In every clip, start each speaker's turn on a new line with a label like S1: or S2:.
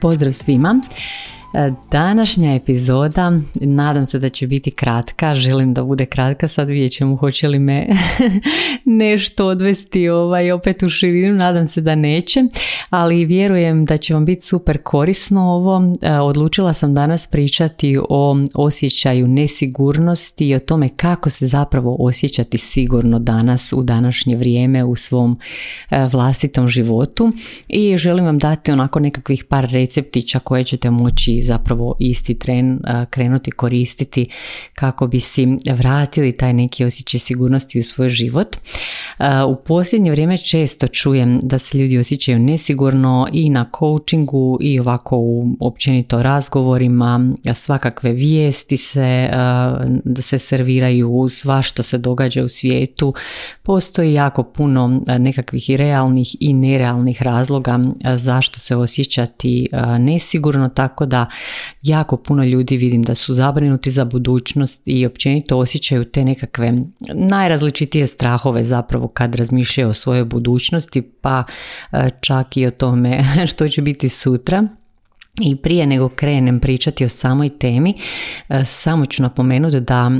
S1: Pozdrav svima! E, današnja epizoda, nadam se da će biti kratka, želim da bude kratka, sad vidjet ćemo hoće li me nešto odvesti ovaj, opet u širinu, nadam se da neće, ali vjerujem da će vam biti super korisno ovo. E, odlučila sam danas pričati o osjećaju nesigurnosti i o tome kako se zapravo osjećati sigurno danas u današnje vrijeme u svom e, vlastitom životu i želim vam dati onako nekakvih par receptića koje ćete moći zapravo isti tren krenuti koristiti kako bi si vratili taj neki osjećaj sigurnosti u svoj život. U posljednje vrijeme često čujem da se ljudi osjećaju nesigurno i na coachingu i ovako u općenito razgovorima, svakakve vijesti se, da se serviraju, sva što se događa u svijetu. Postoji jako puno nekakvih i realnih i nerealnih razloga zašto se osjećati nesigurno, tako da jako puno ljudi vidim da su zabrinuti za budućnost i općenito osjećaju te nekakve najrazličitije strahove zapravo kad razmišljaju o svojoj budućnosti pa e, čak i o tome što će biti sutra. I prije nego krenem pričati o samoj temi, e, samo ću napomenuti da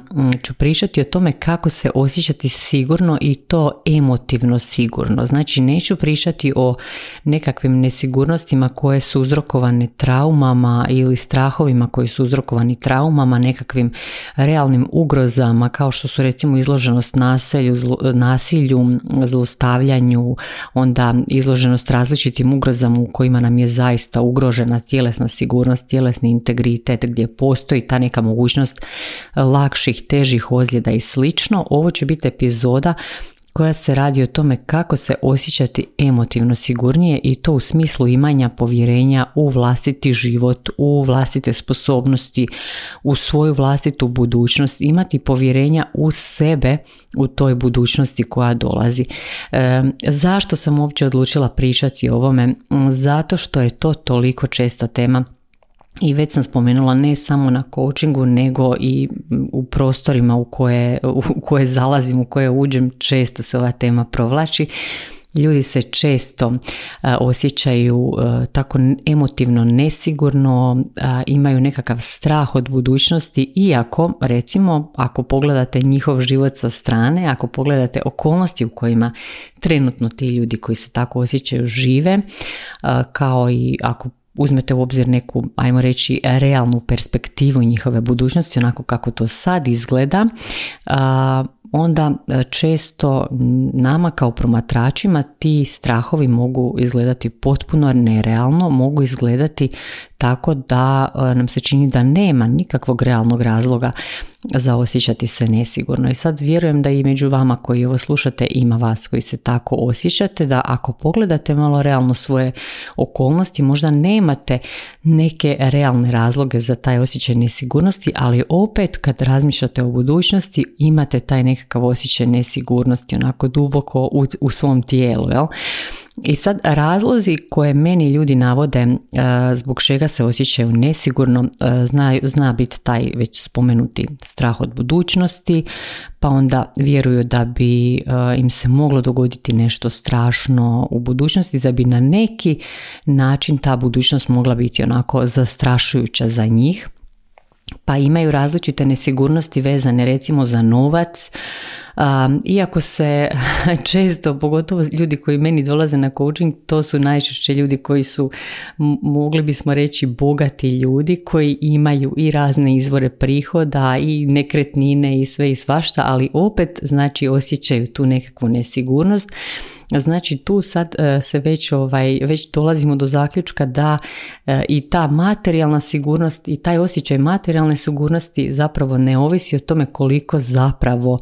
S1: ću pričati o tome kako se osjećati sigurno i to emotivno sigurno. Znači neću pričati o nekakvim nesigurnostima koje su uzrokovane traumama ili strahovima koji su uzrokovani traumama, nekakvim realnim ugrozama kao što su recimo izloženost nasilju, nasilju, zlostavljanju, onda izloženost različitim ugrozama u kojima nam je zaista ugrožena tijela tjelesna sigurnost, tjelesni integritet gdje postoji ta neka mogućnost lakših, težih ozljeda i slično. Ovo će biti epizoda koja se radi o tome kako se osjećati emotivno sigurnije i to u smislu imanja povjerenja u vlastiti život, u vlastite sposobnosti, u svoju vlastitu budućnost, imati povjerenja u sebe u toj budućnosti koja dolazi. E, zašto sam uopće odlučila pričati o ovome? Zato što je to toliko česta tema i već sam spomenula ne samo na coachingu nego i u prostorima u koje, u koje zalazim, u koje uđem, često se ova tema provlači. Ljudi se često osjećaju tako emotivno nesigurno, imaju nekakav strah od budućnosti, iako recimo ako pogledate njihov život sa strane, ako pogledate okolnosti u kojima trenutno ti ljudi koji se tako osjećaju žive, kao i ako uzmete u obzir neku, ajmo reći, realnu perspektivu njihove budućnosti, onako kako to sad izgleda, onda e, često nama kao promatračima ti strahovi mogu izgledati potpuno nerealno, mogu izgledati tako da e, nam se čini da nema nikakvog realnog razloga za osjećati se nesigurno. I sad vjerujem da i među vama koji ovo slušate ima vas koji se tako osjećate, da ako pogledate malo realno svoje okolnosti, možda nemate neke realne razloge za taj osjećaj nesigurnosti, ali opet kad razmišljate o budućnosti imate taj nekakav osjećaj nesigurnosti onako duboko u, u svom tijelu. Jel? I sad razlozi koje meni ljudi navode e, zbog čega se osjećaju nesigurno e, zna, zna biti taj već spomenuti strah od budućnosti, pa onda vjeruju da bi e, im se moglo dogoditi nešto strašno u budućnosti, da bi na neki način ta budućnost mogla biti onako zastrašujuća za njih pa imaju različite nesigurnosti vezane recimo za novac, iako se često, pogotovo ljudi koji meni dolaze na coaching, to su najčešće ljudi koji su, mogli bismo reći, bogati ljudi koji imaju i razne izvore prihoda i nekretnine i sve i svašta, ali opet znači osjećaju tu nekakvu nesigurnost Znači tu sad e, se već, ovaj, već dolazimo do zaključka da e, i ta materijalna sigurnost i taj osjećaj materijalne sigurnosti zapravo ne ovisi o tome koliko zapravo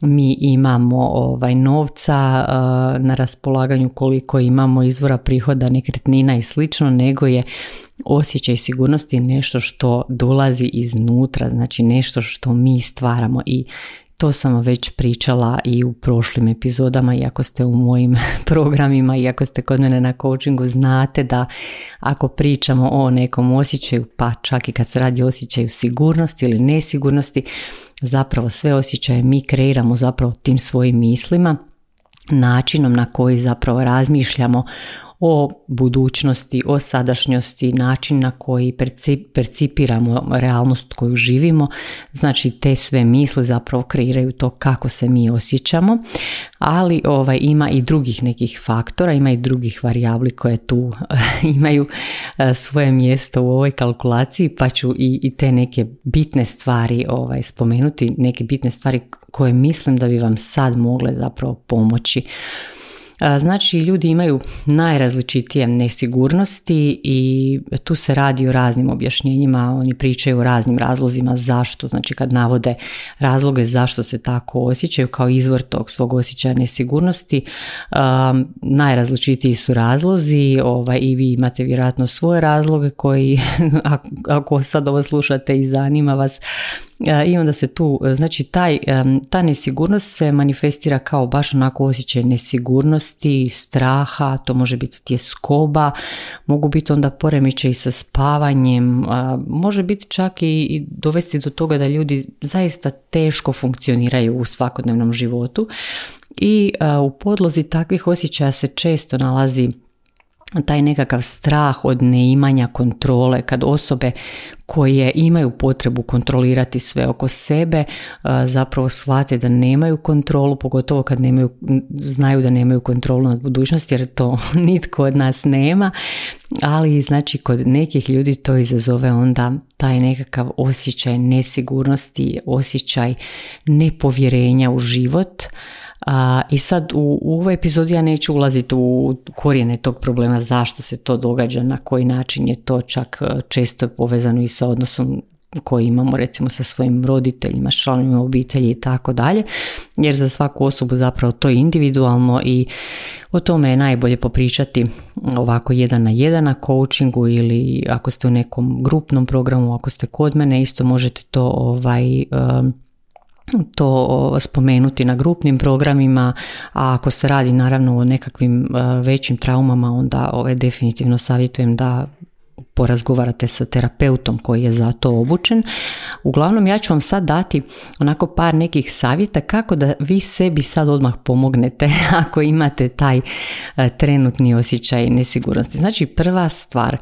S1: mi imamo ovaj novca e, na raspolaganju koliko imamo izvora prihoda nekretnina i slično nego je osjećaj sigurnosti nešto što dolazi iznutra znači nešto što mi stvaramo. I to sam već pričala i u prošlim epizodama, iako ste u mojim programima, iako ste kod mene na coachingu, znate da ako pričamo o nekom osjećaju, pa čak i kad se radi o osjećaju sigurnosti ili nesigurnosti, zapravo sve osjećaje mi kreiramo zapravo tim svojim mislima, načinom na koji zapravo razmišljamo o budućnosti, o sadašnjosti, način na koji percipiramo realnost koju živimo, znači te sve misli zapravo kreiraju to kako se mi osjećamo, ali ovaj, ima i drugih nekih faktora, ima i drugih varijabli koje tu imaju eh, svoje mjesto u ovoj kalkulaciji, pa ću i, i te neke bitne stvari ovaj, spomenuti, neke bitne stvari koje mislim da bi vam sad mogle zapravo pomoći Znači, ljudi imaju najrazličitije nesigurnosti i tu se radi o raznim objašnjenjima, oni pričaju o raznim razlozima zašto, znači kad navode razloge zašto se tako osjećaju kao izvor tog svog osjećaja nesigurnosti, najrazličitiji su razlozi. Ovaj, i vi imate vjerojatno svoje razloge koji, ako sad ovo slušate i zanima vas, i onda se tu, znači taj, ta nesigurnost se manifestira kao baš onako osjećaj nesigurnosti, straha, to može biti tjeskoba, mogu biti onda poremećaj sa spavanjem, može biti čak i dovesti do toga da ljudi zaista teško funkcioniraju u svakodnevnom životu. I u podlozi takvih osjećaja se često nalazi taj nekakav strah od neimanja kontrole kad osobe koje imaju potrebu kontrolirati sve oko sebe zapravo shvate da nemaju kontrolu pogotovo kad nemaju, znaju da nemaju kontrolu nad budućnosti jer to nitko od nas nema ali znači kod nekih ljudi to izazove onda taj nekakav osjećaj nesigurnosti osjećaj nepovjerenja u život. A, I sad u, u ovoj epizodi ja neću ulaziti u korijene tog problema zašto se to događa, na koji način je to čak e, često povezano i sa odnosom koji imamo recimo sa svojim roditeljima, članovima obitelji i tako dalje, jer za svaku osobu zapravo to je individualno i o tome je najbolje popričati ovako jedan na jedan na coachingu ili ako ste u nekom grupnom programu, ako ste kod mene isto možete to ovaj to spomenuti na grupnim programima, a ako se radi naravno o nekakvim e, većim traumama, onda ove ovaj, definitivno savjetujem da porazgovarate sa terapeutom koji je za to obučen. Uglavnom ja ću vam sad dati onako par nekih savjeta kako da vi sebi sad odmah pomognete ako imate taj e, trenutni osjećaj nesigurnosti. Znači prva stvar,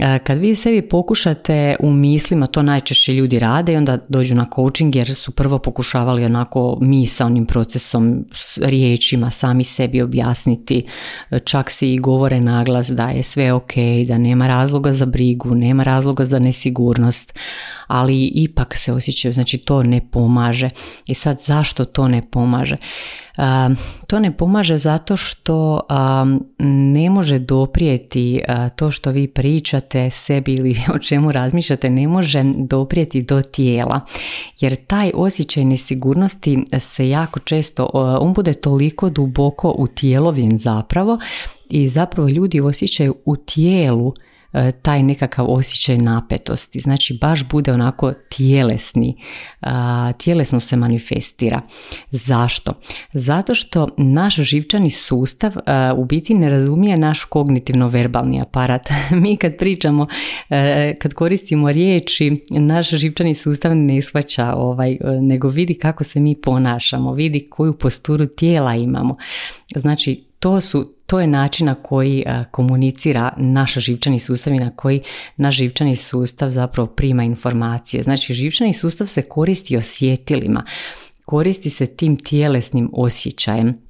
S1: e, kad vi sebi pokušate u mislima, to najčešće ljudi rade i onda dođu na coaching jer su prvo pokušavali onako onim procesom s riječima sami sebi objasniti, e, čak si i govore naglas da je sve ok, da nema razloga za brigu, nema razloga za nesigurnost, ali ipak se osjećaju, znači to ne pomaže. I sad zašto to ne pomaže? to ne pomaže zato što ne može doprijeti to što vi pričate sebi ili o čemu razmišljate, ne može doprijeti do tijela. Jer taj osjećaj nesigurnosti se jako često, on bude toliko duboko u tijelovjen zapravo i zapravo ljudi osjećaju u tijelu taj nekakav osjećaj napetosti. Znači baš bude onako tjelesni, tjelesno se manifestira. Zašto? Zato što naš živčani sustav u biti ne razumije naš kognitivno-verbalni aparat. Mi kad pričamo, e, kad koristimo riječi, naš živčani sustav ne shvaća ovaj, e, nego vidi kako se mi ponašamo, vidi koju posturu tijela imamo. Znači to su to je način na koji komunicira naš živčani sustav i na koji naš živčani sustav zapravo prima informacije. Znači živčani sustav se koristi osjetilima, koristi se tim tjelesnim osjećajem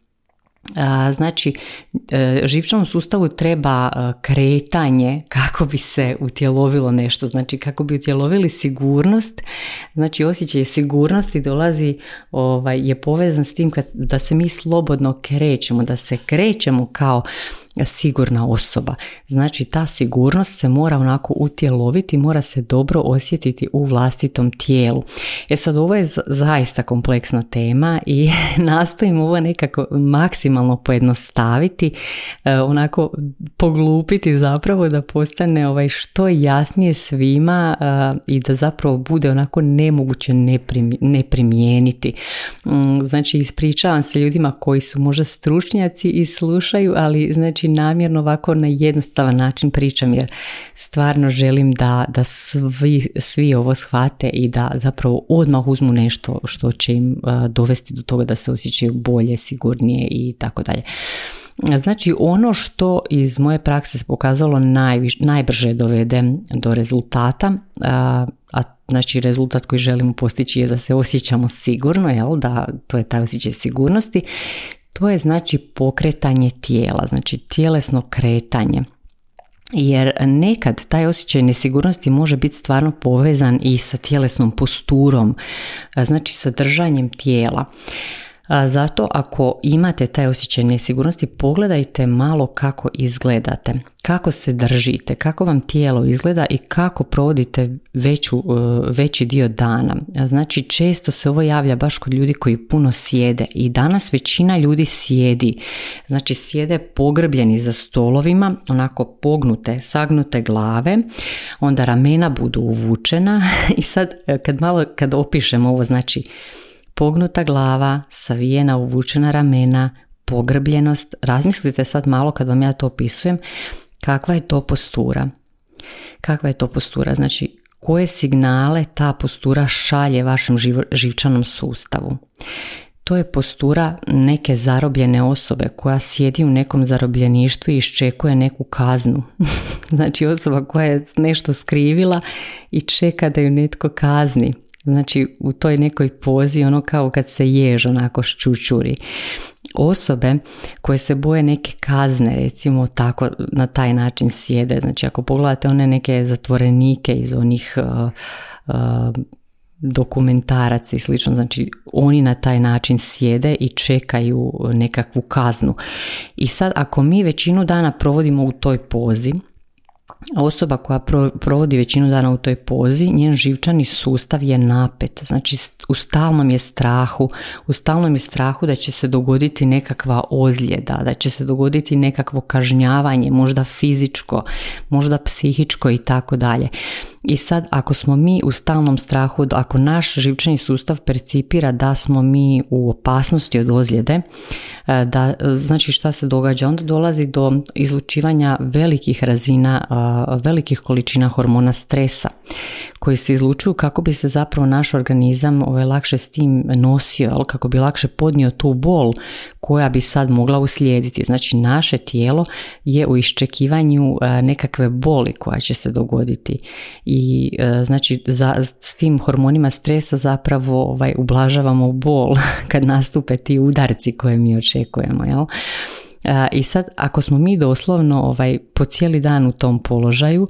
S1: Znači, e, živčanom sustavu treba kretanje kako bi se utjelovilo nešto, znači kako bi utjelovili sigurnost, znači osjećaj sigurnosti dolazi, ovaj, je povezan s tim da se mi slobodno krećemo, da se krećemo kao sigurna osoba. Znači ta sigurnost se mora onako utjeloviti, mora se dobro osjetiti u vlastitom tijelu. E sad ovo je zaista kompleksna tema i nastojim ovo nekako maksimalno pojednostaviti, e, onako poglupiti zapravo da postane ovaj što jasnije svima e, i da zapravo bude onako nemoguće ne primijeniti. Mm, znači ispričavam se ljudima koji su možda stručnjaci i slušaju, ali znači znači namjerno ovako na jednostavan način pričam jer stvarno želim da, da svi, svi ovo shvate i da zapravo odmah uzmu nešto što će im dovesti do toga da se osjećaju bolje, sigurnije i tako dalje. Znači ono što iz moje prakse se pokazalo najviš, najbrže dovede do rezultata, a, a znači rezultat koji želimo postići je da se osjećamo sigurno, jel? da to je taj osjećaj sigurnosti, to je znači pokretanje tijela, znači tjelesno kretanje. Jer nekad taj osjećaj nesigurnosti može biti stvarno povezan i sa tjelesnom posturom, znači sa držanjem tijela. Zato ako imate taj osjećaj nesigurnosti, pogledajte malo kako izgledate, kako se držite, kako vam tijelo izgleda i kako provodite veću, e, veći dio dana. Znači često se ovo javlja baš kod ljudi koji puno sjede i danas većina ljudi sjedi. Znači sjede pogrbljeni za stolovima, onako pognute, sagnute glave, onda ramena budu uvučena i sad e, kad malo kad opišemo ovo znači pognuta glava, savijena, uvučena ramena, pogrbljenost. Razmislite sad malo kad vam ja to opisujem, kakva je to postura. Kakva je to postura? Znači, koje signale ta postura šalje vašem živčanom sustavu. To je postura neke zarobljene osobe koja sjedi u nekom zarobljeništvu i iščekuje neku kaznu. znači osoba koja je nešto skrivila i čeka da ju netko kazni. Znači u toj nekoj pozi ono kao kad se jež onako ščučuri. Osobe koje se boje neke kazne recimo tako na taj način sjede. Znači ako pogledate one neke zatvorenike iz onih uh, uh, dokumentaraca i slično, znači oni na taj način sjede i čekaju nekakvu kaznu. I sad ako mi većinu dana provodimo u toj pozi, osoba koja provodi većinu dana u toj pozi, njen živčani sustav je napet, znači u stalnom je strahu, u stalnom je strahu da će se dogoditi nekakva ozljeda, da će se dogoditi nekakvo kažnjavanje, možda fizičko, možda psihičko i tako dalje. I sad ako smo mi u stalnom strahu, ako naš živčani sustav percipira da smo mi u opasnosti od ozljede, e, da, znači šta se događa? Onda dolazi do izlučivanja velikih razina, velikih količina hormona stresa koji se izlučuju kako bi se zapravo naš organizam ovaj, lakše s tim nosio, kako bi lakše podnio tu bol koja bi sad mogla uslijediti. Znači naše tijelo je u iščekivanju e, nekakve boli koja će se dogoditi e, znači za, s tim hormonima stresa zapravo ovaj, ublažavamo bol kad nastupe ti udarci koje mi očekujemo. Jel? I sad ako smo mi doslovno ovaj, po cijeli dan u tom položaju,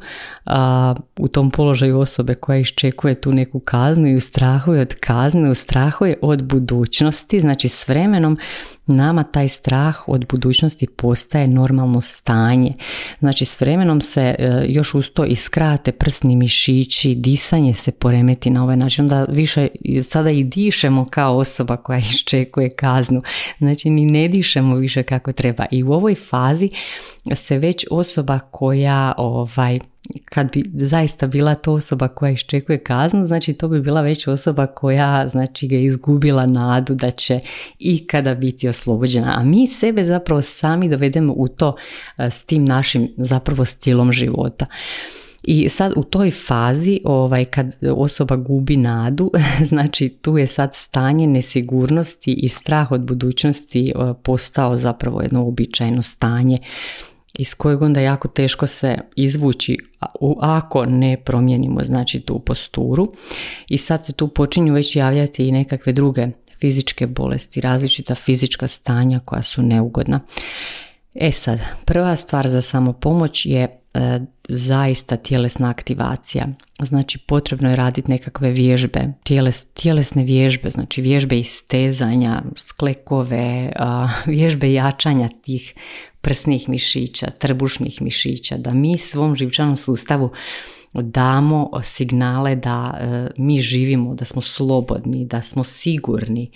S1: u tom položaju osobe koja iščekuje tu neku kaznu i u strahu je od kazne, u strahu je od budućnosti, znači s vremenom nama taj strah od budućnosti postaje normalno stanje. Znači s vremenom se e, još uz to iskrate prsni mišići, disanje se poremeti na ovaj način, onda više sada i dišemo kao osoba koja iščekuje kaznu. Znači ni ne dišemo više kako treba. I u ovoj fazi se već osoba koja ovaj kad bi zaista bila to osoba koja iščekuje kaznu, znači to bi bila već osoba koja znači ga izgubila nadu da će ikada biti oslobođena. A mi sebe zapravo sami dovedemo u to e, s tim našim zapravo stilom života. I sad u toj fazi ovaj, kad osoba gubi nadu, znači tu je sad stanje nesigurnosti i strah od budućnosti e, postao zapravo jedno uobičajeno stanje iz kojeg onda jako teško se izvući ako ne promijenimo znači tu posturu i sad se tu počinju već javljati i nekakve druge fizičke bolesti, različita fizička stanja koja su neugodna. E sad, prva stvar za samopomoć je e, zaista tjelesna aktivacija. Znači potrebno je raditi nekakve vježbe, tjeles, tjelesne vježbe, znači vježbe istezanja, sklekove, vježbe jačanja tih prsnih mišića, trbušnih mišića, da mi svom živčanom sustavu damo signale da e, mi živimo, da smo slobodni, da smo sigurni.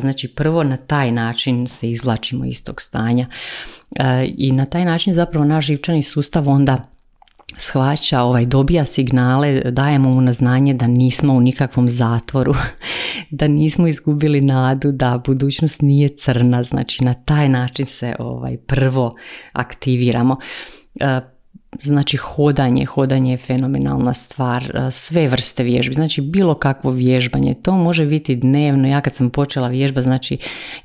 S1: Znači prvo na taj način se izvlačimo iz tog stanja e, i na taj način zapravo naš živčani sustav onda shvaća, ovaj, dobija signale, dajemo mu na znanje da nismo u nikakvom zatvoru, da nismo izgubili nadu, da budućnost nije crna, znači na taj način se ovaj, prvo aktiviramo. Znači hodanje, hodanje je fenomenalna stvar, sve vrste vježbi, znači bilo kakvo vježbanje, to može biti dnevno, ja kad sam počela vježba, znači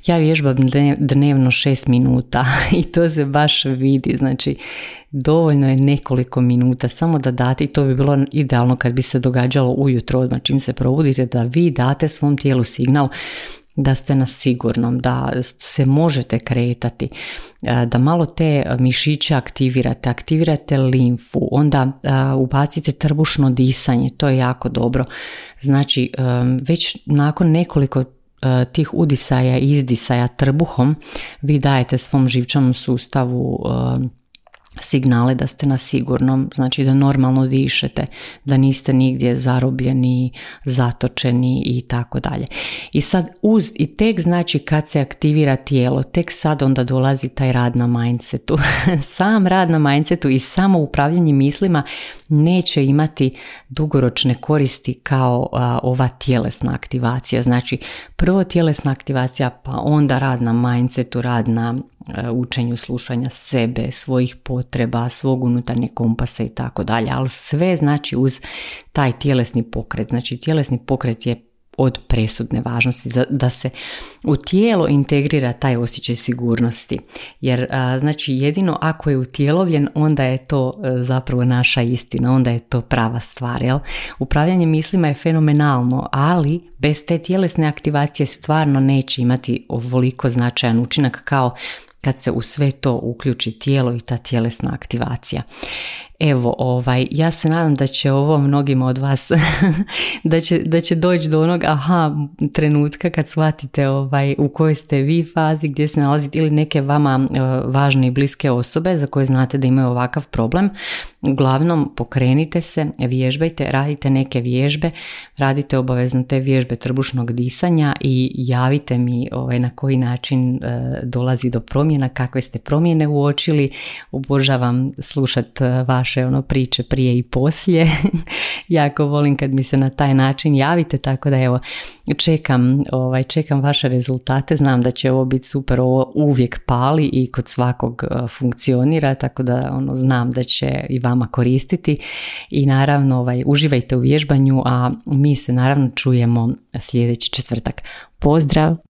S1: ja vježbam dnevno šest minuta i to se baš vidi, znači dovoljno je nekoliko minuta samo da date i to bi bilo idealno kad bi se događalo ujutro odmah čim se probudite da vi date svom tijelu signal da ste na sigurnom, da se možete kretati, e, da malo te mišiće aktivirate, aktivirate limfu, onda e, ubacite trbušno disanje, to je jako dobro. Znači, e, već nakon nekoliko tih udisaja i izdisaja trbuhom vi dajete svom živčanom sustavu signale da ste na sigurnom, znači da normalno dišete, da niste nigdje zarobljeni, zatočeni i tako dalje. I sad uz, i tek znači kad se aktivira tijelo, tek sad onda dolazi taj rad na mindsetu. Sam rad na mindsetu i samo upravljanje mislima neće imati dugoročne koristi kao ova tjelesna aktivacija. Znači prvo tjelesna aktivacija pa onda rad na mindsetu, rad na E, učenju slušanja sebe, svojih potreba, svog unutarnjeg kompasa i tako dalje, ali sve znači uz taj tjelesni pokret. Znači tjelesni pokret je od presudne važnosti da se u tijelo integrira taj osjećaj sigurnosti jer znači jedino ako je utjelovljen onda je to e, zapravo naša istina onda je to prava stvar jel? upravljanje mislima je fenomenalno ali bez te tjelesne aktivacije stvarno neće imati ovoliko značajan učinak kao kad se u sve to uključi tijelo i ta tjelesna aktivacija. Evo, ovaj, ja se nadam da će ovo mnogima od vas, da, će, da će doći do onog aha trenutka kad shvatite ovaj, u kojoj ste vi fazi, gdje se nalazite ili neke vama e, važne i bliske osobe za koje znate da imaju ovakav problem. Uglavnom, pokrenite se, vježbajte, radite neke vježbe, radite obavezno te vježbe trbušnog disanja i javite mi ovaj, na koji način e, dolazi do promjena, kakve ste promjene uočili. Obožavam slušati e, vaš vaše ono priče prije i poslije. jako volim kad mi se na taj način javite, tako da evo čekam, ovaj, čekam vaše rezultate, znam da će ovo biti super, ovo uvijek pali i kod svakog e, funkcionira, tako da ono, znam da će i vama koristiti i naravno ovaj, uživajte u vježbanju, a mi se naravno čujemo sljedeći četvrtak. Pozdrav!